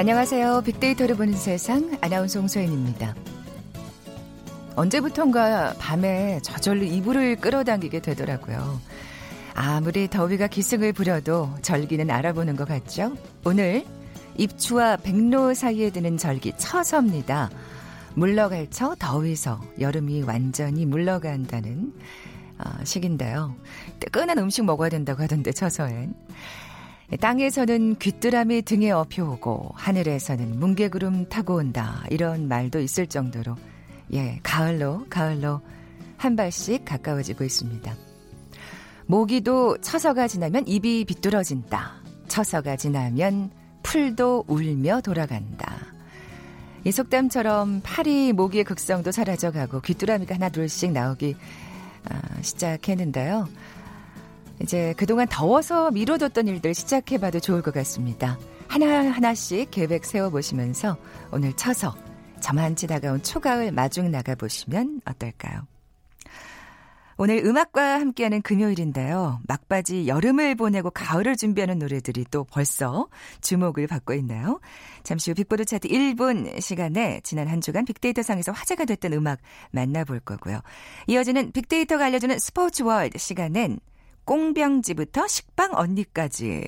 안녕하세요. 빅데이터를 보는 세상 아나운서 홍소연입니다. 언제부턴가 밤에 저절로 이불을 끌어당기게 되더라고요. 아무리 더위가 기승을 부려도 절기는 알아보는 것 같죠? 오늘 입추와 백로 사이에 드는 절기 처서입니다. 물러갈 처 더위서 여름이 완전히 물러간다는 어, 시기인데요. 뜨끈한 음식 먹어야 된다고 하던데 처서엔. 땅에서는 귀뚜라미 등에 업혀오고 하늘에서는 뭉게구름 타고 온다 이런 말도 있을 정도로 예 가을로 가을로 한 발씩 가까워지고 있습니다. 모기도 처서가 지나면 입이 비뚤어진다. 처서가 지나면 풀도 울며 돌아간다. 이 속담처럼 파리 모기의 극성도 사라져가고 귀뚜라미가 하나 둘씩 나오기 아, 시작했는데요. 이제 그동안 더워서 미뤄뒀던 일들 시작해봐도 좋을 것 같습니다. 하나하나씩 계획 세워보시면서 오늘 쳐서 저만치 다가온 초가을 마중 나가보시면 어떨까요? 오늘 음악과 함께하는 금요일인데요. 막바지 여름을 보내고 가을을 준비하는 노래들이 또 벌써 주목을 받고 있나요? 잠시 후 빅보드 차트 1분 시간에 지난 한 주간 빅데이터상에서 화제가 됐던 음악 만나볼 거고요. 이어지는 빅데이터가 알려주는 스포츠 월드 시간엔 꽁병지부터 식빵 언니까지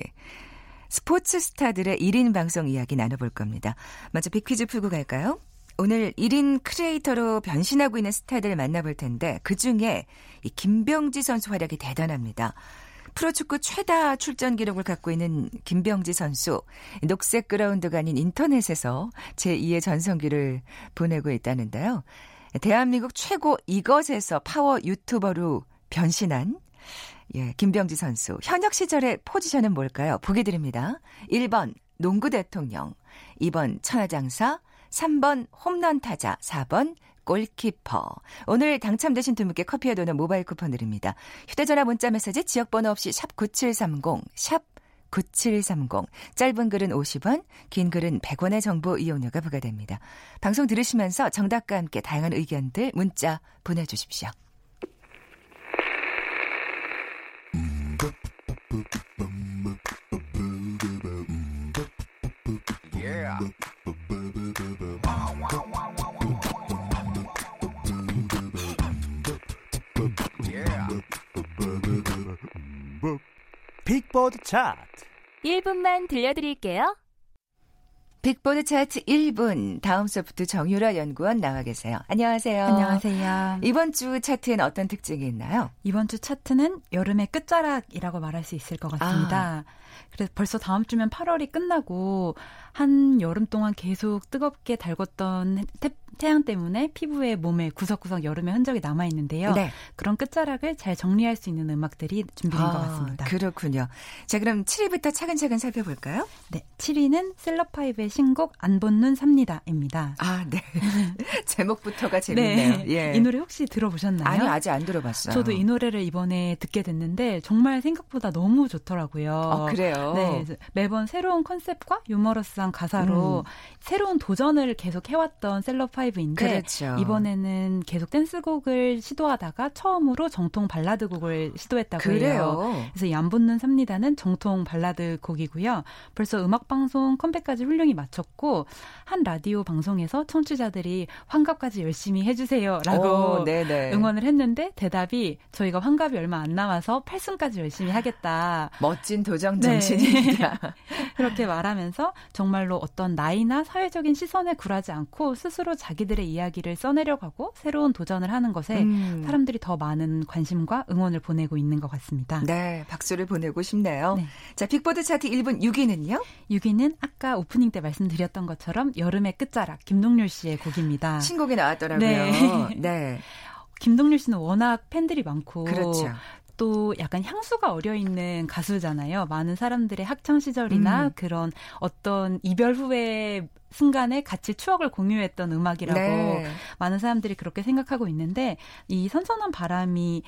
스포츠 스타들의 1인 방송 이야기 나눠볼 겁니다. 먼저 빅퀴즈 풀고 갈까요? 오늘 1인 크리에이터로 변신하고 있는 스타들을 만나볼 텐데 그 중에 이 김병지 선수 활약이 대단합니다. 프로축구 최다 출전 기록을 갖고 있는 김병지 선수 녹색 그라운드가 아닌 인터넷에서 제2의 전성기를 보내고 있다는데요. 대한민국 최고 이것에서 파워 유튜버로 변신한 예, 김병지 선수. 현역 시절의 포지션은 뭘까요? 보기 드립니다. 1번 농구 대통령, 2번 천하장사, 3번 홈런 타자, 4번 골키퍼. 오늘 당첨되신 두 분께 커피와 도넛 모바일 쿠폰 드립니다. 휴대전화 문자 메시지 지역번호 없이 샵 9730, 샵 9730. 짧은 글은 50원, 긴 글은 100원의 정보 이용료가 부과됩니다. 방송 들으시면서 정답과 함께 다양한 의견들 문자 보내주십시오. 빅보드 차트 1분만 들려드릴게요. 빅보드 차트 1분 다음 소프트 정유라 연구원 나와 계세요. 안녕하세요. 안녕하세요. 이번 주 차트엔 어떤 특징이 있나요? 이번 주 차트는 여름의 끝자락이라고 말할 수 있을 것 같습니다. 아. 그래서 벌써 다음 주면 8월이 끝나고 한 여름 동안 계속 뜨겁게 달궜던 태양 때문에 피부에 몸에 구석구석 여름의 흔적이 남아 있는데요. 네. 그런 끝자락을 잘 정리할 수 있는 음악들이 준비된 아, 것 같습니다. 그렇군요. 자, 그럼 7위부터 차근차근 살펴볼까요? 네. 7위는 셀럽파이브의 신곡 안 본 눈 삽니다입니다. 아, 네. 제목부터가 재밌네요. 네. 예. 이 노래 혹시 들어보셨나요? 아니요, 아직 안 들어봤어요. 저도 이 노래를 이번에 듣게 됐는데 정말 생각보다 너무 좋더라고요. 아, 그래요? 네. 매번 새로운 컨셉과 유머러스한 가사로 음. 새로운 도전을 계속 해왔던 셀럽파이브 파이브인데 그렇죠. 이번에는 계속 댄스곡을 시도하다가 처음으로 정통 발라드 곡을 시도했다고 그래요. 해요. 그래서 이 안 본 눈 삽니다는 정통 발라드 곡이고요. 벌써 음악 방송 컴백까지 훌륭히 마쳤고 한 라디오 방송에서 청취자들이 환갑까지 열심히 해주세요라고 응원을 했는데 대답이 저희가 환갑이 얼마 안 남아서 8승까지 열심히 하겠다. 멋진 도전 정신입니다. 네. 그렇게 말하면서 정말로 어떤 나이나 사회적인 시선에 굴하지 않고 스스로 자기 자기들의 이야기를 써내려가고 새로운 도전을 하는 것에 음. 사람들이 더 많은 관심과 응원을 보내고 있는 것 같습니다. 네, 박수를 보내고 싶네요. 네. 자, 빅보드 차트 1분 6위는요? 6위는 아까 오프닝 때 말씀드렸던 것처럼 여름의 끝자락 김동률 씨의 곡입니다. 신곡이 나왔더라고요. 네. 네. 김동률 씨는 워낙 팬들이 많고 그렇죠. 또 약간 향수가 어려 있는 가수잖아요. 많은 사람들의 학창 시절이나 음. 그런 어떤 이별 후에 순간에 같이 추억을 공유했던 음악이라고 네. 많은 사람들이 그렇게 생각하고 있는데 이 선선한 바람이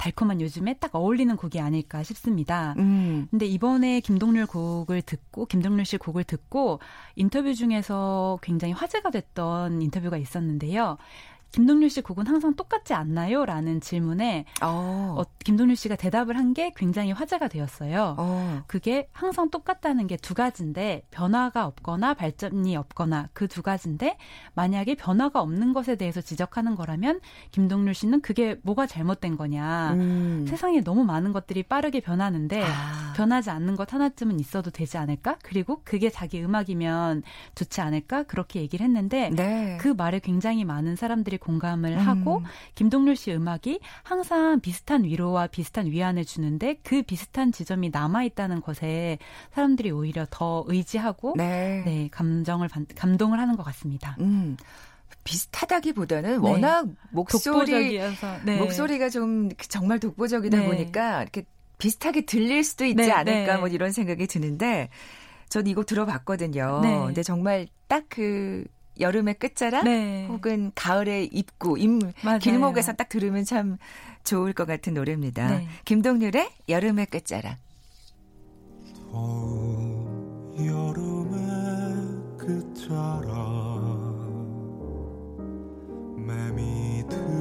달콤한 요즘에 딱 어울리는 곡이 아닐까 싶습니다. 음. 근데 이번에 김동률 곡을 듣고 김동률 씨 곡을 듣고 인터뷰 중에서 굉장히 화제가 됐던 인터뷰가 있었는데요. 김동률 씨 곡은 항상 똑같지 않나요? 라는 질문에 어. 어, 김동률 씨가 대답을 한 게 굉장히 화제가 되었어요. 어. 그게 항상 똑같다는 게 두 가지인데 변화가 없거나 발전이 없거나 그 두 가지인데 만약에 변화가 없는 것에 대해서 지적하는 거라면 김동률 씨는 그게 뭐가 잘못된 거냐. 음. 세상에 너무 많은 것들이 빠르게 변하는데 아. 변하지 않는 것 하나쯤은 있어도 되지 않을까? 그리고 그게 자기 음악이면 좋지 않을까? 그렇게 얘기를 했는데 네. 그 말에 굉장히 많은 사람들이 공감을 음. 하고 김동률 씨 음악이 항상 비슷한 위로와 비슷한 위안을 주는데 그 비슷한 지점이 남아 있다는 것에 사람들이 오히려 더 의지하고 네, 네 감정을 감동을 하는 것 같습니다. 음. 비슷하다기보다는 네. 워낙 목소리 네. 목소리가 좀 정말 독보적이다 네. 보니까 이렇게 비슷하게 들릴 수도 있지 네, 않을까 네. 뭐 이런 생각이 드는데 전 이거 들어봤거든요. 근데 정말 딱 그 여름의 끝자락 혹은 가을의 입구 임 길목에서 딱 들으면 참 좋을 것 같은 노래입니다. 김동률의 여름의 끝자락. 여름의 끝자락 찾아간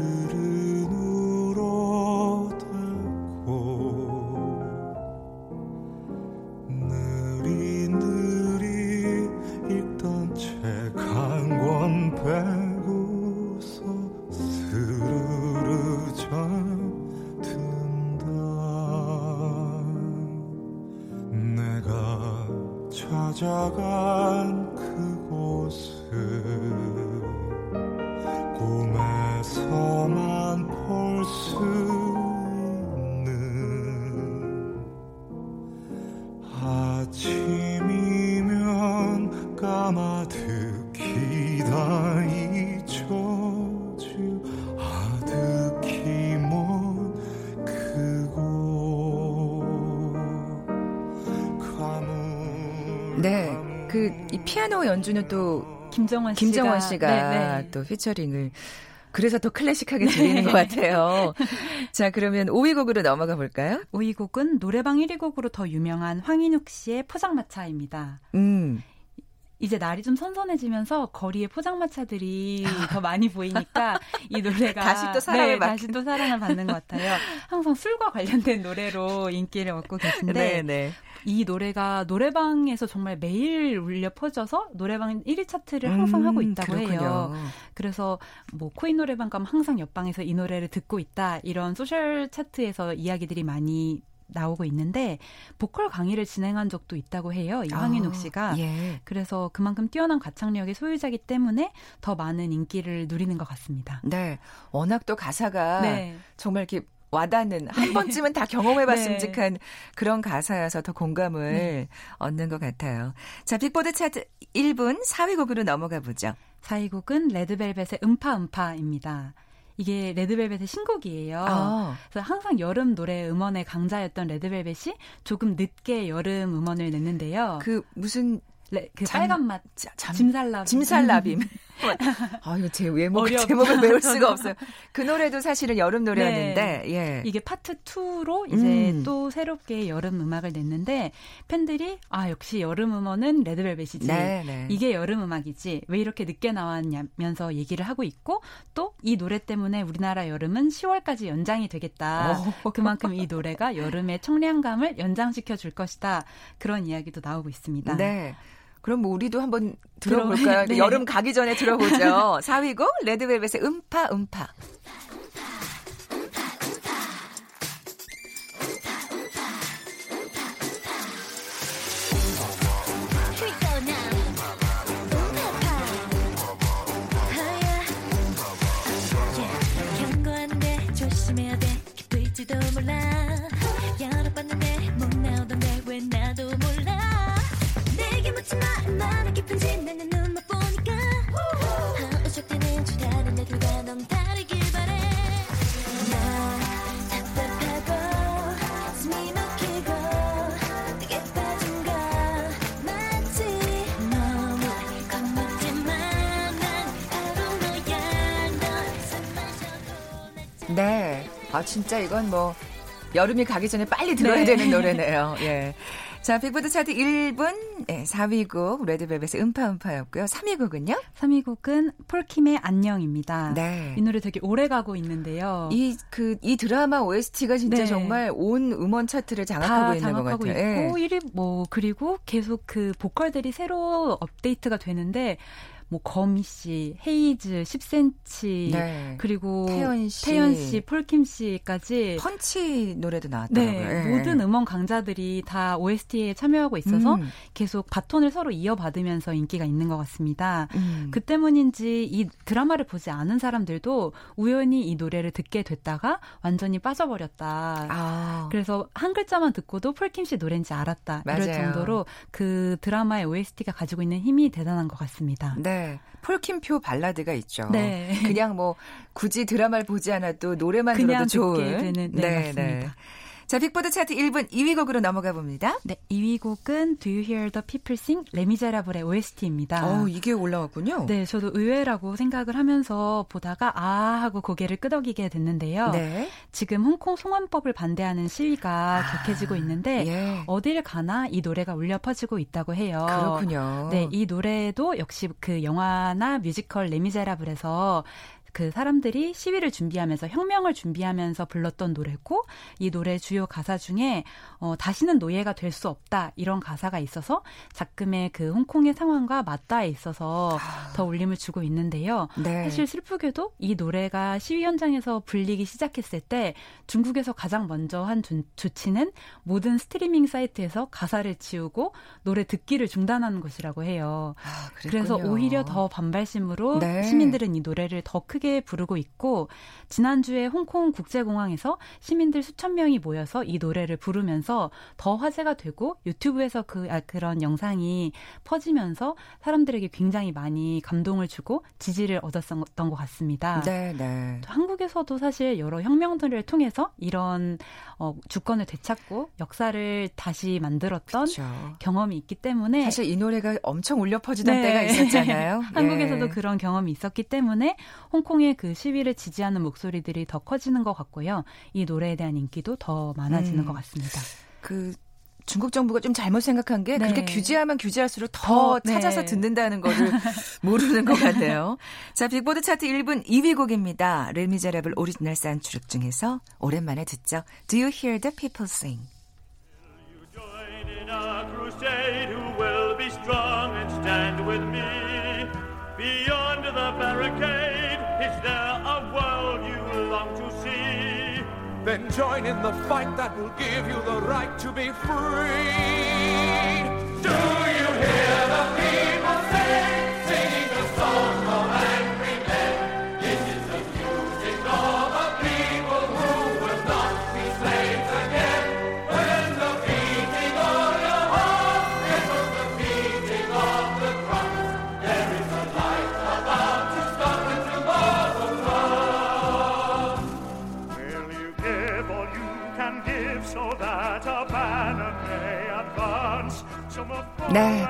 연주는 또 김정원 씨가, 김정원 씨가 네, 네. 또 피처링을 그래서 더 클래식하게 들리는 것 같아요. 자, 그러면 5위 곡으로 넘어가 볼까요? 5위 곡은 노래방 1위 곡으로 더 유명한 황인욱 씨의 포장마차입니다. 음. 이제 날이 좀 선선해지면서 거리에 포장마차들이 더 많이 보이니까 이 노래가 다시 또 사랑을 네, 다시 또 사랑을 받는 것 같아요. 항상 술과 관련된 노래로 인기를 얻고 계신데 네, 네. 이 노래가 노래방에서 정말 매일 울려 퍼져서 노래방 1위 차트를 항상 음, 하고 있다고 그렇군요. 해요. 그래서 뭐 코인 노래방 가면 항상 옆방에서 이 노래를 듣고 있다 이런 소셜 차트에서 이야기들이 많이 나오고 있는데 보컬 강의를 진행한 적도 있다고 해요. 이 황인욱 아, 씨가. 아, 예. 그래서 그만큼 뛰어난 가창력의 소유자이기 때문에 더 많은 인기를 누리는 것 같습니다. 네. 워낙 또 가사가 네. 정말 이렇게 와닿는 한 번쯤은 다 경험해봤음직한 네. 그런 가사여서 더 공감을 네. 얻는 것 같아요. 자, 빅보드 차트 1분 4위 곡으로 넘어가 보죠. 4위 곡은 레드벨벳의 음파 음파입니다. 이게 레드벨벳의 신곡이에요. 아. 그래서 항상 여름 노래 음원의 강자였던 레드벨벳이 조금 늦게 여름 음원을 냈는데요. 그 무슨 레, 그 잠, 빨간 맛 잠, 짐살라빔. 짐살라빔. 아, 이거 제 외모, 제목을 외울 수가 없어요. 그 노래도 사실은 여름 노래였는데, 네. 예. 이게 파트 2로 이제 음. 또 새롭게 여름 음악을 냈는데, 팬들이, 아, 역시 여름 음원은 레드벨벳이지. 네, 네. 이게 여름 음악이지. 왜 이렇게 늦게 나왔냐면서 얘기를 하고 있고, 또 이 노래 때문에 우리나라 여름은 10월까지 연장이 되겠다. 오. 그만큼 이 노래가 여름의 청량감을 연장시켜 줄 것이다. 그런 이야기도 나오고 있습니다. 네. 그럼 뭐 우리도 한번 들어볼까요? 네. 여름 가기 전에 들어보죠. 4위 곡 레드벨벳의 음파 음파. 아, 진짜 이건 뭐, 여름이 가기 전에 빨리 들어야 네. 되는 노래네요. 예. 자, 빅보드 차트 1분 네, 4위 곡 레드벨벳의 음파음파였고요. 3위 곡은요? 3위 곡은 폴킴의 안녕입니다. 네. 이 노래 되게 오래 가고 있는데요. 이 그이 그, 드라마 OST가 진짜 네. 정말 온 음원 차트를 장악하고 있는 것 같아요. 있고 네. 1위 뭐 그리고 계속 그 보컬들이 새로 업데이트가 되는데 뭐 거미 씨, 헤이즈, 10cm 네. 그리고 태연 씨, 태연 씨, 폴킴 씨까지 펀치 노래도 나왔더라고요. 네, 네. 모든 음원 강자들이 다 OST에 참여하고 있어서 음. 계속 바톤을 서로 이어받으면서 인기가 있는 것 같습니다. 음. 그 때문인지 이 드라마를 보지 않은 사람들도 우연히 이 노래를 듣게 됐다가 완전히 빠져버렸다. 아. 그래서 한 글자만 듣고도 폴킴 씨 노래인지 알았다. 맞아요. 이럴 정도로 그 드라마의 OST가 가지고 있는 힘이 대단한 것 같습니다. 네. 폴킴표 발라드가 있죠. 네. 그냥 뭐 굳이 드라마를 보지 않아도 노래만 들어도 좋은. 되는, 네, 네, 네. 맞습니다. 자, 빅보드 차트 1분 2위 곡으로 넘어가 봅니다. 네, 2위 곡은 Do You Hear the People Sing? 레미제라블의 OST입니다. 어, 이게 올라왔군요. 네, 저도 의외라고 생각을 하면서 보다가 아 하고 고개를 끄덕이게 됐는데요. 네. 지금 홍콩 송환법을 반대하는 시위가 아, 격해지고 있는데 예. 어딜 가나 이 노래가 울려 퍼지고 있다고 해요. 그렇군요. 네, 이 노래도 역시 그 영화나 뮤지컬 레미제라블에서 그 사람들이 시위를 준비하면서 혁명을 준비하면서 불렀던 노래고 이 노래 주요 가사 중에 어, 다시는 노예가 될 수 없다 이런 가사가 있어서 작금의 그 홍콩의 상황과 맞닿아 있어서 아. 더 울림을 주고 있는데요. 네. 사실 슬프게도 이 노래가 시위 현장에서 불리기 시작했을 때 중국에서 가장 먼저 한 조, 조치는 모든 스트리밍 사이트에서 가사를 지우고 노래 듣기를 중단하는 것이라고 해요. 아, 그래서 오히려 더 반발심으로 네. 시민들은 이 노래를 더 크게 크게 부르고 있고 지난주에 홍콩 국제공항에서 시민들 수천 명이 모여서 이 노래를 부르면서 더 화제가 되고 유튜브에서 그 아, 그런 영상이 퍼지면서 사람들에게 굉장히 많이 감동을 주고 지지를 얻었던 것 같습니다. 네, 네. 한국에서도 사실 여러 혁명들을 통해서 이런 어, 주권을 되찾고 역사를 다시 만들었던 그쵸. 경험이 있기 때문에 사실 이 노래가 엄청 울려 퍼지던 네. 때가 있었잖아요. 한국에서도 예. 그런 경험이 있었기 때문에 홍콩 의 그 시위를 지지하는 목소리들이 더 커지는 것 같고요. 이 노래에 대한 인기도 더 많아지는 음. 것 같습니다. 그 중국 정부가 좀 잘못 생각한 게 네. 그렇게 규제하면 규제할수록 더 어, 찾아서 네. 듣는다는 거를 모르는 것 같아요. 자, 빅보드 차트 1부 2위 곡입니다. 레미제라블 오리지널 사운드트랙 중에서 오랜만에 듣죠. Do you hear the people sing? Beyond the barricade, Then join in the fight that will give you the right to be free. Do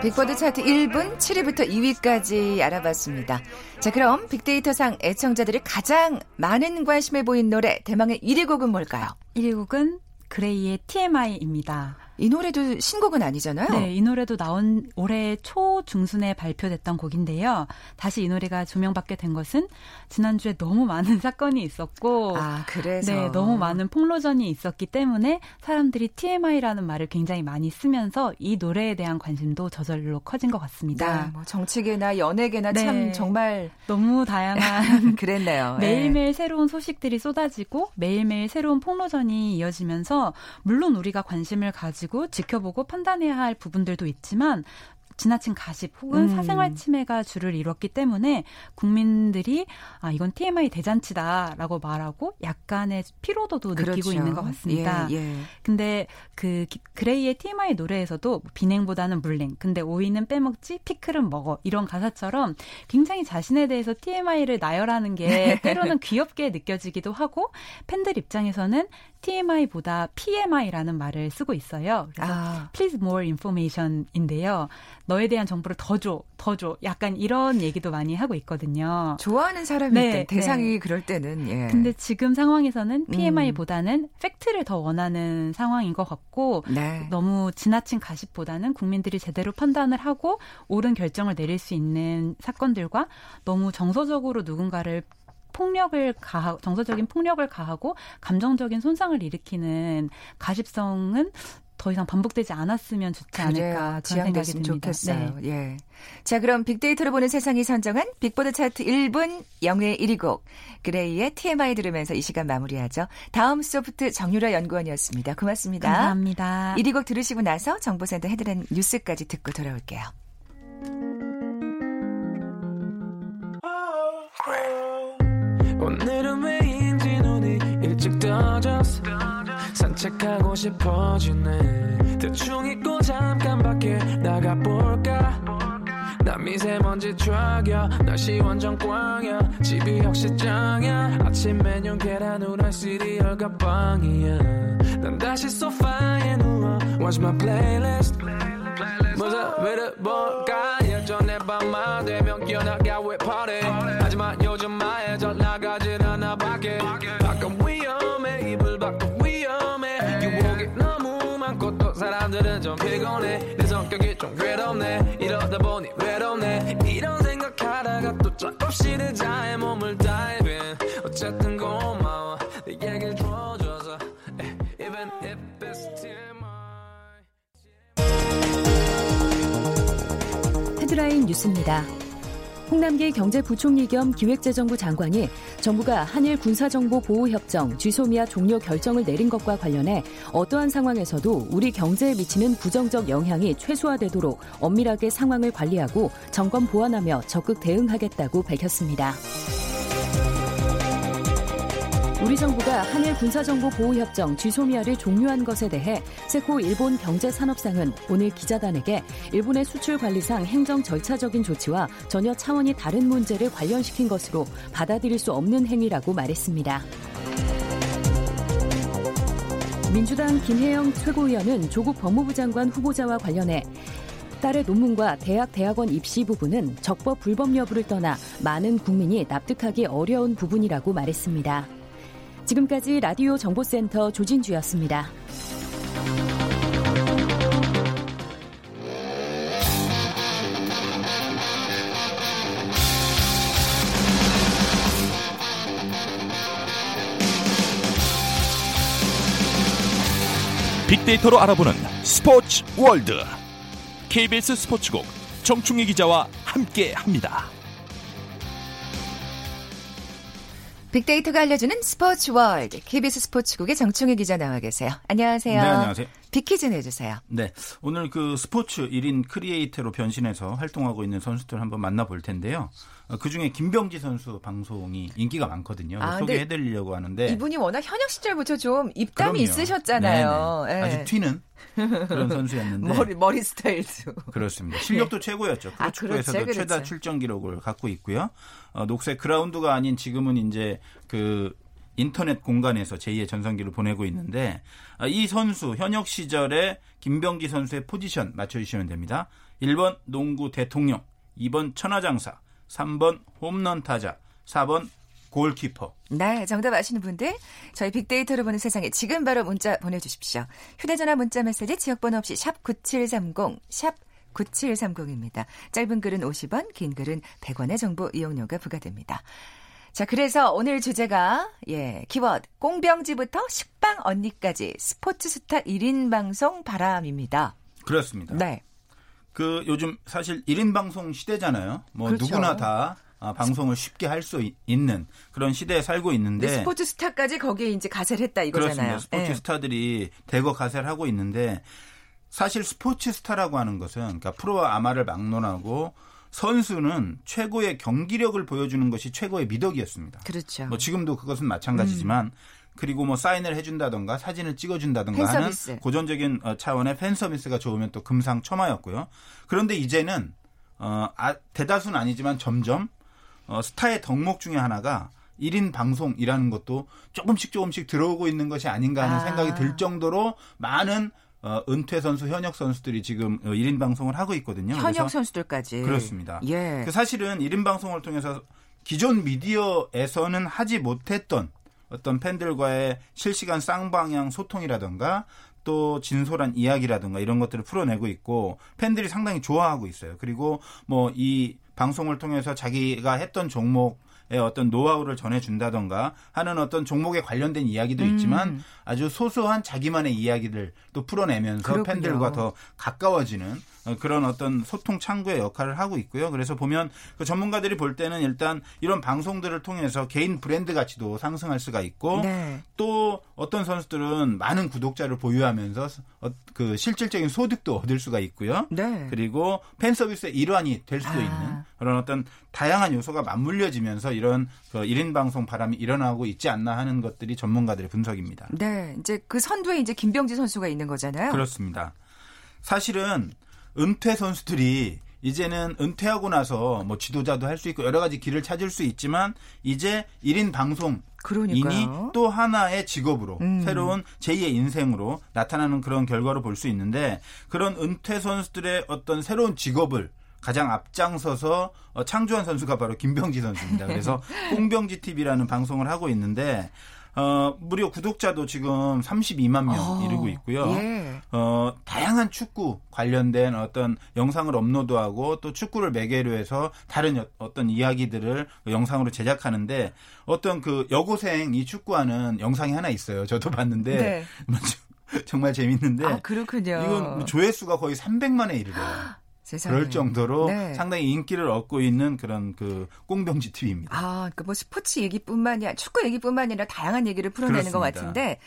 빅보드 차트 1분 7위부터 2위까지 알아봤습니다. 자, 그럼 빅데이터상 애청자들이 가장 많은 관심을 보인 노래 대망의 1위 곡은 뭘까요? 1위 곡은 그레이의 TMI입니다. 이 노래도 신곡은 아니잖아요. 네, 이 노래도 나온 올해 초 중순에 발표됐던 곡인데요. 다시 이 노래가 조명받게 된 것은 지난주에 너무 많은 사건이 있었고 아, 그래서 네, 너무 많은 폭로전이 있었기 때문에 사람들이 TMI라는 말을 굉장히 많이 쓰면서 이 노래에 대한 관심도 저절로 커진 것 같습니다. 네, 뭐 정치계나 연예계나 네, 참 정말 너무 다양한 그랬네요. 매일매일 네. 새로운 소식들이 쏟아지고 매일매일 새로운 폭로전이 이어지면서 물론 우리가 관심을 가지고 가지고 지켜보고 판단해야 할 부분들도 있지만 지나친 가십 혹은 음. 사생활 침해가 주를 이뤘기 때문에 국민들이 아 이건 TMI 대잔치다라고 말하고 약간의 피로도도 그렇죠. 느끼고 있는 것 같습니다. 예, 예. 근데 그 그레이의 TMI 노래에서도 비냉보다는 물냉, 근데 오이는 빼먹지, 피클은 먹어 이런 가사처럼 굉장히 자신에 대해서 TMI를 나열하는 게 때로는 귀엽게 느껴지기도 하고 팬들 입장에서는 TMI보다 PMI라는 말을 쓰고 있어요. 그래서 아. Please More Information인데요. 너에 대한 정보를 더 줘, 더 줘. 약간 이런 얘기도 많이 하고 있거든요. 좋아하는 사람이 네, 때, 대상이 네. 그럴 때는 예. 근데 지금 상황에서는 PMI보다는 음. 팩트를 더 원하는 상황인 것 같고 네. 너무 지나친 가십보다는 국민들이 제대로 판단을 하고 옳은 결정을 내릴 수 있는 사건들과 너무 정서적으로 누군가를 폭력을 가하 정서적인 폭력을 가하고 감정적인 손상을 일으키는 가십성은 더 이상 반복되지 않았으면 좋지 않을까 그런 생각이 듭니다. 좋겠어요. 네. 예. 자, 그럼 빅데이터로 보는 세상이 선정한 빅보드 차트 1분 영예 1위 곡 그레이의 TMI 들으면서 이 시간 마무리하죠. 다음 소프트 정유라 연구원이었습니다. 고맙습니다. 감사합니다. 1위 곡 들으시고 나서 정보센터 헤드라인 뉴스까지 듣고 돌아올게요. 오늘은 왜인지 눈이 일찍 떠졌어. 산책하고 싶어지네. 대충 잊고 잠깐 밖에 나가볼까? 나 미세먼지 쫙야 날씨 완전 꽝야. 집이 역시 짱야. 아침 메뉴 계란 후라이 시리얼과 빵이야. 난 다시 소파에 누워 Watch my playlist. 무슨 위를 볼까? 예전에 밤만 되면 기어나가 왜 party 의자에 몸을 다이빙. 어쨌든 고마워. 내 얘기를 들어줘서 Even if it's 헤드라인 뉴스입니다. 홍남기 경제부총리 겸 기획재정부 장관이 정부가 한일 군사정보보호협정 쥐소미아 종료 결정을 내린 것과 관련해 어떠한 상황에서도 우리 경제에 미치는 부정적 영향이 최소화되도록 엄밀하게 상황을 관리하고 점검 보완하며 적극 대응하겠다고 밝혔습니다. 우리 정부가 한일 군사정보보호협정 쥐소미아를 종료한 것에 대해 세코 일본 경제산업상은 오늘 기자단에게 일본의 수출관리상 행정 절차적인 조치와 전혀 차원이 다른 문제를 관련시킨 것으로 받아들일 수 없는 행위라고 말했습니다. 민주당 김혜영 최고위원은 조국 법무부 장관 후보자와 관련해 딸의 논문과 대학 대학원 입시 부분은 적법 불법 여부를 떠나 많은 국민이 납득하기 어려운 부분이라고 말했습니다. 지금까지 라디오 정보센터 조진주였습니다. 빅데이터로 알아보는 스포츠 월드 KBS 스포츠국 정충희 기자와 함께합니다. 빅데이터가 알려주는 스포츠 월드 KBS 스포츠국의 정충희 기자 나와 계세요. 안녕하세요. 네, 안녕하세요. 빅퀴즈 내주세요. 네, 오늘 그 스포츠 1인 크리에이터로 변신해서 활동하고 있는 선수들 한번 만나볼 텐데요. 어, 그 중에 김병지 선수 방송이 인기가 많거든요. 아, 소개해드리려고 하는데 이분이 워낙 현역 시절부터 좀 입담이 그럼요. 있으셨잖아요. 네. 아주 튀는 그런 선수였는데 머리 머리 스타일도 그렇습니다. 실력도 네. 최고였죠. 프로축구에서도 아, 그렇죠, 최다 그렇죠. 출전 기록을 갖고 있고요. 어, 녹색 그라운드가 아닌 지금은 이제 그 인터넷 공간에서 제2의 전성기를 보내고 있는데 아, 이 선수 현역 시절에 김병기 선수의 포지션 맞춰주시면 됩니다. 1번 농구 대통령, 2번 천하장사, 3번 홈런 타자, 4번 골키퍼. 네, 정답 아시는 분들 저희 빅데이터로 보는 세상에 지금 바로 문자 보내주십시오. 휴대전화 문자 메시지 지역번호 없이 샵 9730, 샵 9730입니다. 짧은 글은 50원, 긴 글은 100원의 정보 이용료가 부과됩니다. 자, 그래서 오늘 주제가, 예, 키워드, 꽁병지부터 식빵 언니까지 스포츠 스타 1인 방송 바람입니다. 그렇습니다. 네. 그 요즘 사실 1인 방송 시대잖아요. 뭐 그렇죠. 누구나 다 아, 방송을 쉽게 할 수 있는 그런 시대에 살고 있는데 스포츠 스타까지 거기에 이제 가세를 했다 이거잖아요. 그렇습니다. 스포츠 네. 스타들이 대거 가세를 하고 있는데 사실 스포츠 스타라고 하는 것은 그러니까 프로와 아마를 막론하고 선수는 최고의 경기력을 보여주는 것이 최고의 미덕이었습니다. 그렇죠. 뭐 지금도 그것은 마찬가지지만 음. 그리고 뭐 사인을 해준다던가 사진을 찍어준다던가 하는 고전적인 어, 차원의 팬 서비스가 좋으면 또 금상첨화였고요. 그런데 이제는 어, 아, 대다수는 아니지만 점점 어, 스타의 덕목 중에 하나가 1인 방송이라는 것도 조금씩 조금씩 들어오고 있는 것이 아닌가 하는 아. 생각이 들 정도로 많은 어, 은퇴 선수, 현역 선수들이 지금 1인 어, 방송을 하고 있거든요. 현역 선수들까지. 그렇습니다. 예. 그 사실은 1인 방송을 통해서 기존 미디어에서는 하지 못했던 어떤 팬들과의 실시간 쌍방향 소통이라든가 또 진솔한 이야기라든가 이런 것들을 풀어내고 있고 팬들이 상당히 좋아하고 있어요. 그리고 뭐 이 방송을 통해서 자기가 했던 종목 어떤 노하우를 전해준다던가 하는 어떤 종목에 관련된 이야기도 있지만 음. 아주 소소한 자기만의 이야기를 또 풀어내면서 그렇군요. 팬들과 더 가까워지는 어, 그런 어떤 소통 창구의 역할을 하고 있고요. 그래서 보면 그 전문가들이 볼 때는 일단 이런 방송들을 통해서 개인 브랜드 가치도 상승할 수가 있고 네. 또 어떤 선수들은 많은 구독자를 보유하면서 어, 그 실질적인 소득도 얻을 수가 있고요. 네. 그리고 팬 서비스의 일환이 될 수도 아. 있는 그런 어떤 다양한 요소가 맞물려지면서 이런 그 1인 방송 바람이 일어나고 있지 않나 하는 것들이 전문가들의 분석입니다. 네. 이제 그 선두에 이제 김병지 선수가 있는 거잖아요. 그렇습니다. 사실은 은퇴 선수들이 이제는 은퇴하고 나서 뭐 지도자도 할 수 있고 여러 가지 길을 찾을 수 있지만 이제 1인 방송 인이 또 하나의 직업으로 음. 새로운 제2의 인생으로 나타나는 그런 결과로 볼 수 있는데 그런 은퇴 선수들의 어떤 새로운 직업을 가장 앞장서서 어, 창조한 선수가 바로 김병지 선수입니다. 그래서 꽁병지 TV라는 방송을 하고 있는데 어, 무려 구독자도 지금 32만 명 어, 이르고 있고요. 예. 어, 다양한 축구 관련된 어떤 영상을 업로드하고 또 축구를 매개로 해서 다른 어떤 이야기들을 영상으로 제작하는데 어떤 그 여고생 이 축구하는 영상이 하나 있어요. 저도 봤는데 네. 정말 재밌는데 아, 그렇군요. 이건 조회수가 거의 300만에 이르래요. 세상에. 그럴 정도로 네. 상당히 인기를 얻고 있는 그런 그 꽁병지 TV입니다. 아, 그러니까 뭐 스포츠 얘기뿐만이 아니라 축구 얘기뿐만 아니라 다양한 얘기를 풀어내는 그렇습니다. 것 같은데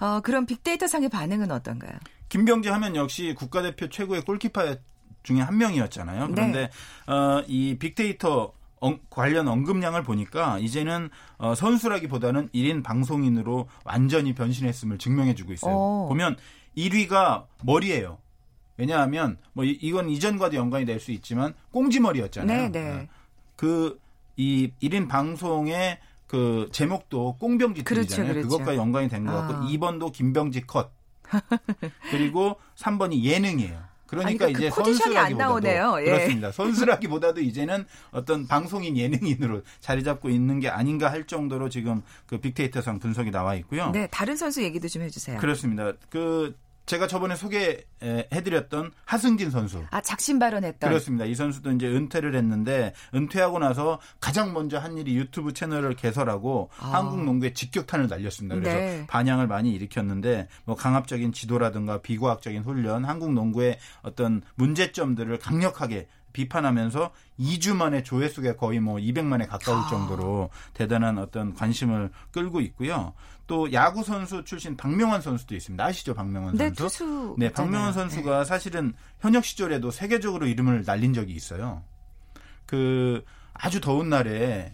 어, 그런 빅데이터 상의 반응은 어떤가요? 김병지 하면 역시 국가대표 최고의 골키퍼 중에 한 명이었잖아요. 네. 그런데 네. 어, 이 빅데이터 관련 언급량을 보니까 이제는 어, 선수라기보다는 1인 방송인으로 완전히 변신했음을 증명해주고 있어요. 오. 보면 1위가 머리예요. 왜냐하면 뭐 이 건 이전과도 연관이 될 수 있지만 꽁지머리였잖아요. 네. 그이 1인 방송의 그 제목도 꽁병지 틀이잖아요. 그렇죠, 그렇죠. 그것과 연관이 된 것 같고 아. 2번도 김병지 컷. 그리고 3번이 예능이에요. 그러니까, 그러니까 이제 그 선수라기보다도 예. 그렇습니다. 선수라기보다도 이제는 어떤 방송인 예능인으로 자리 잡고 있는 게 아닌가 할 정도로 지금 그 빅데이터상 분석이 나와 있고요. 네, 다른 선수 얘기도 좀 해주세요. 그렇습니다. 그 제가 저번에 소개해드렸던 하승진 선수. 아 작심 발언했던. 그렇습니다. 이 선수도 이제 은퇴를 했는데 은퇴하고 나서 가장 먼저 한 일이 유튜브 채널을 개설하고 아. 한국 농구에 직격탄을 날렸습니다. 그래서 네. 반향을 많이 일으켰는데 뭐 강압적인 지도라든가 비과학적인 훈련, 한국 농구의 어떤 문제점들을 강력하게 비판하면서 2주 만에 조회수가 거의 뭐 200만에 가까울 아. 정도로 대단한 어떤 관심을 끌고 있고요. 또 야구 선수 출신 박명환 선수도 있습니다. 아시죠, 박명환 네, 선수? 투수 네, 박명환 선수가 네. 사실은 현역 시절에도 세계적으로 이름을 날린 적이 있어요. 그 아주 더운 날에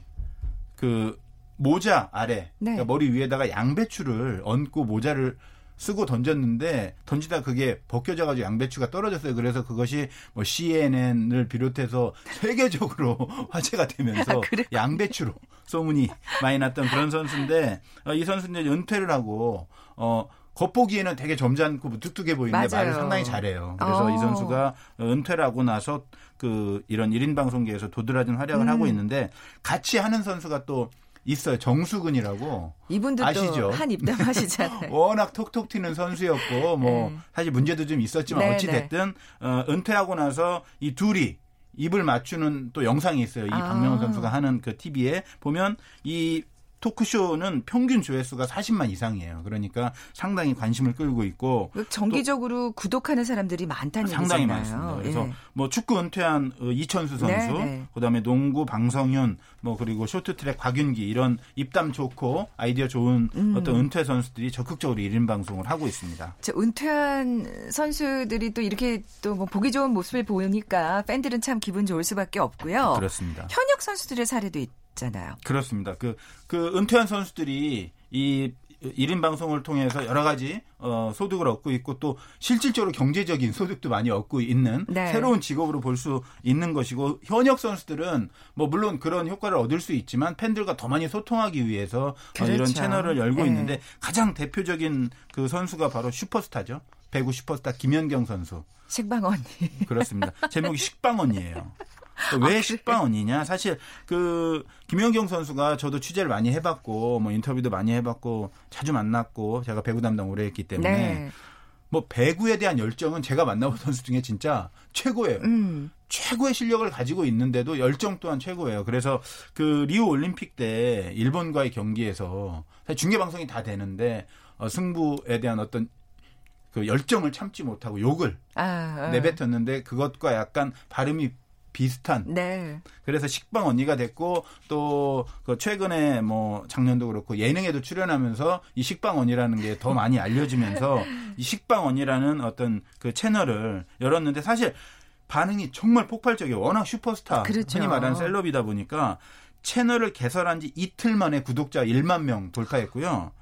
그 모자 아래 네. 그러니까 머리 위에다가 양배추를 얹고 모자를 쓰고 던졌는데 던지다 그게 벗겨져 가지고 양배추가 떨어졌어요. 그래서 그것이 뭐 CNN을 비롯해서 세계적으로 화제가 되면서 아, 양배추로 소문이 많이 났던 그런 선수인데 어, 이 선수는 은퇴를 하고 어 겉보기에는 되게 점잖고 무뚝뚝해 보이는데 맞아요. 말을 상당히 잘해요. 그래서 오. 이 어. 선수가 은퇴를 하고 나서 그 이런 1인 방송계에서 도드라진 활약을 음. 하고 있는데 같이 하는 선수가 또 있어요. 정수근이라고. 이분도 아시죠? 한 입담하시잖아요. 워낙 톡톡 튀는 선수였고 뭐 네. 사실 문제도 좀 있었지만 네, 어찌 됐든 네. 어, 은퇴하고 나서 이 둘이 입을 맞추는 또 영상이 있어요. 이 아. 박명훈 선수가 하는 그 TV에 보면 이 토크쇼는 평균 조회수가 40만 이상이에요. 그러니까 상당히 관심을 끌고 있고 그 정기적으로 구독하는 사람들이 많다는 상당히 얘기잖아요. 많습니다. 그래서 예. 뭐 축구 은퇴한 어, 이천수 선수, 네, 네. 그다음에 농구 방성윤, 뭐 그리고 쇼트트랙 곽윤기 이런 입담 좋고 아이디어 좋은 음. 어떤 은퇴 선수들이 적극적으로 1인 방송을 하고 있습니다. 저 은퇴한 선수들이 또 이렇게 또 뭐 보기 좋은 모습을 보니까 팬들은 참 기분 좋을 수밖에 없고요. 그렇습니다. 현역 선수들의 사례도 있 잖아요. 그렇습니다. 그, 그 은퇴한 선수들이 이 1인 방송을 통해서 여러 가지 어, 소득을 얻고 있고 또 실질적으로 경제적인 소득도 많이 얻고 있는 네. 새로운 직업으로 볼 수 있는 것이고 현역 선수들은 뭐 물론 그런 효과를 얻을 수 있지만 팬들과 더 많이 소통하기 위해서 그렇죠. 어, 이런 그렇죠. 채널을 열고 네. 있는데 가장 대표적인 그 선수가 바로 슈퍼스타죠. 배구 슈퍼스타 김연경 선수. 식빵 언니. 그렇습니다. 제목이 식빵 언니예요. 왜 아, 식빵 언니냐? 사실 그 김연경 선수가 저도 취재를 많이 해봤고 뭐 인터뷰도 많이 해봤고 자주 만났고 제가 배구 담당 오래 했기 때문에 네. 뭐 배구에 대한 열정은 제가 만나본 선수 중에 진짜 최고예요. 음. 최고의 실력을 가지고 있는데도 열정 또한 최고예요. 그래서 그 리우 올림픽 때 일본과의 경기에서 사실 중계 방송이 다 되는데 어, 승부에 대한 어떤 그 열정을 참지 못하고 욕을 아, 아. 내뱉었는데 그것과 약간 발음이 비슷한. 네. 그래서 식빵 언니가 됐고 또 그 최근에 뭐 작년도 그렇고 예능에도 출연하면서 이 식빵 언니라는 게 더 많이 알려지면서 이 식빵 언니라는 어떤 그 채널을 열었는데 사실 반응이 정말 폭발적이에요. 워낙 슈퍼스타, 그렇죠. 흔히 말하는 셀럽이다 보니까 채널을 개설한 지 이틀 만에 구독자 1만 명 돌파했고요.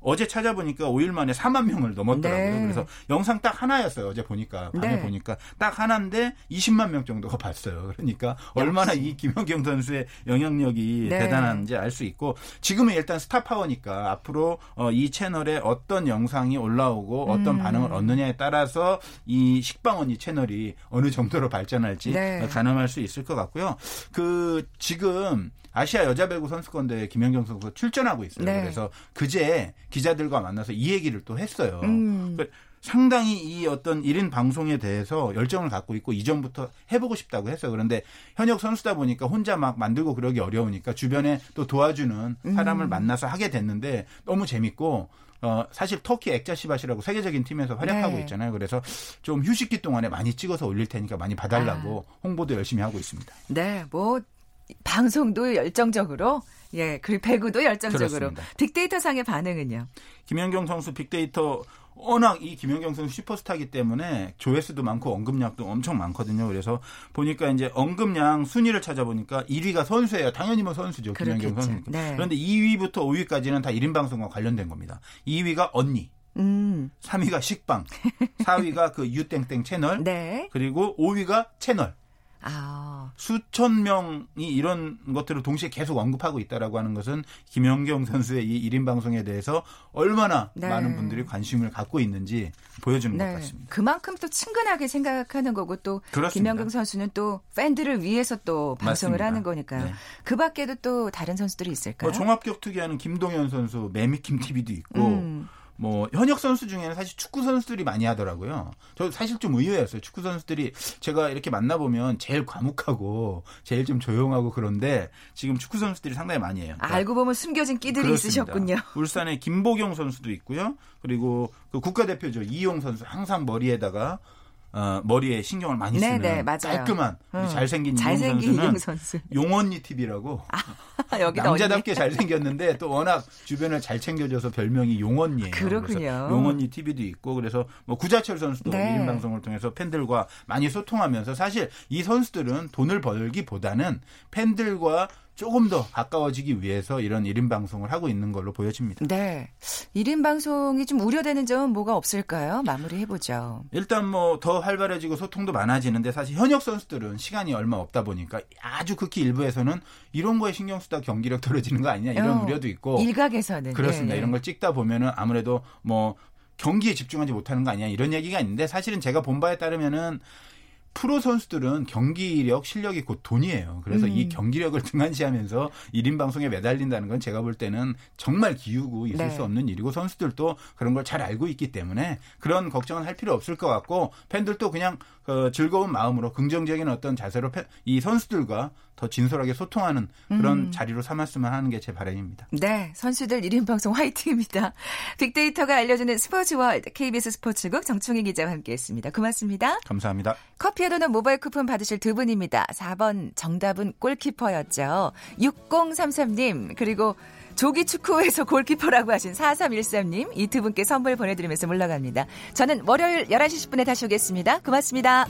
어제 찾아보니까 5일 만에 4만 명을 넘었더라고요. 네. 그래서 영상 딱 하나였어요. 어제 보니까 밤에 네. 보니까 딱 하나인데 20만 명 정도가 봤어요. 그러니까 얼마나 이 김연경 선수의 영향력이 네. 대단한지 알 수 있고 지금은 일단 스타 파워니까 앞으로 어, 이 채널에 어떤 영상이 올라오고 어떤 음. 반응을 얻느냐에 따라서 이 식빵 언니 채널이 어느 정도로 발전할지 네. 가늠할 수 있을 것 같고요. 그 지금 아시아 여자 배구 선수권대회 김연경 선수가 출전하고 있어요. 네. 그래서 그제 기자들과 만나서 이 얘기를 또 했어요. 음. 그러니까 상당히 이 어떤 1인 방송에 대해서 열정을 갖고 있고 이전부터 해보고 싶다고 했어요. 그런데 현역 선수다 보니까 혼자 막 만들고 그러기 어려우니까 주변에 또 도와주는 사람을 음. 만나서 하게 됐는데 너무 재밌고 어, 사실 터키 액자시바시라고 세계적인 팀에서 활약하고 네. 있잖아요. 그래서 좀 휴식기 동안에 많이 찍어서 올릴 테니까 많이 봐달라고 아. 홍보도 열심히 하고 있습니다. 네, 뭐 방송도 열정적으로 예, 그리고 배구도 열정적으로 그렇습니다. 빅데이터 상의 반응은요. 김연경 선수 빅데이터 워낙 이 김연경 선수 슈퍼스타기 때문에 조회수도 많고 언급량도 엄청 많거든요. 그래서 보니까 이제 언급량 순위를 찾아보니까 1위가 선수예요. 당연히 뭐 선수죠. 김연경 선수. 네. 그런데 2위부터 5위까지는 다 1인 방송과 관련된 겁니다. 2위가 언니. 음. 3위가 식빵, 4위가 그 유땡땡 채널, 네. 그리고 5위가 채널. 아. 수천 명이 이런 것들을 동시에 계속 언급하고 있다라고 하는 것은 김연경 선수의 이 1인 방송에 대해서 얼마나 네. 많은 분들이 관심을 갖고 있는지 보여주는 네. 것 같습니다. 그만큼 또 친근하게 생각하는 거고 또 그렇습니다. 김연경 선수는 또 팬들을 위해서 또 방송을 맞습니다. 하는 거니까요. 네. 그 밖에도 또 다른 선수들이 있을까요? 뭐 종합격 투기하는 김동현 선수, 매미킴 TV도 있고 음. 뭐 현역 선수 중에는 사실 축구 선수들이 많이 하더라고요. 저 사실 좀 의외였어요. 축구 선수들이 제가 이렇게 만나보면 제일 과묵하고 제일 좀 조용하고 그런데 지금 축구 선수들이 상당히 많이 해요. 그러니까 알고 보면 숨겨진 끼들이 그렇습니다. 있으셨군요. 울산의 김보경 선수도 있고요. 그리고 그 국가대표죠 이용 선수 항상 머리에다가 어, 머리에 신경을 많이 쓰는 네네, 맞아요. 깔끔한 음. 잘생긴, 잘생긴 이용 선수 용언니 TV라고 아, 남자답게 잘생겼는데 또 워낙 주변을 잘 챙겨줘서 별명이 용언니예요. 그렇군요. 용언니 TV도 있고 그래서 뭐 구자철 선수도 네. 1인 방송을 통해서 팬들과 많이 소통하면서 사실 이 선수들은 돈을 벌기보다는 팬들과 조금 더 가까워지기 위해서 이런 1인 방송을 하고 있는 걸로 보여집니다. 네. 1인 방송이 좀 우려되는 점은 뭐가 없을까요? 마무리해 보죠. 일단 뭐 더 활발해지고 소통도 많아지는데 사실 현역 선수들은 시간이 얼마 없다 보니까 아주 극히 일부에서는 이런 거에 신경 쓰다 경기력 떨어지는 거 아니냐 이런 어, 우려도 있고 일각에서는 그렇습니다. 네. 이런 걸 찍다 보면은 아무래도 뭐 경기에 집중하지 못하는 거 아니냐 이런 얘기가 있는데 사실은 제가 본 바에 따르면은 프로 선수들은 경기력, 실력이 곧 돈이에요. 그래서 음. 이 경기력을 등한시하면서 1인 방송에 매달린다는 건 제가 볼 때는 정말 기우고 있을 네. 수 없는 일이고 선수들도 그런 걸 잘 알고 있기 때문에 그런 걱정은 할 필요 없을 것 같고 팬들도 그냥 그 즐거운 마음으로 긍정적인 어떤 자세로 이 선수들과 더 진솔하게 소통하는 그런 음. 자리로 삼았으면 하는 게 제 바람입니다. 네, 선수들 1인 방송 화이팅입니다. 빅데이터가 알려주는 스포츠월드 KBS 스포츠국 정충희 기자와 함께했습니다. 고맙습니다. 감사합니다. 커피에 도는 모바일 쿠폰 받으실 두 분입니다. 4번 정답은 골키퍼였죠. 6033님 그리고 조기 축구에서 골키퍼라고 하신 4313님 이 두 분께 선물 보내드리면서 물러갑니다. 저는 월요일 11시 10분에 다시 오겠습니다. 고맙습니다.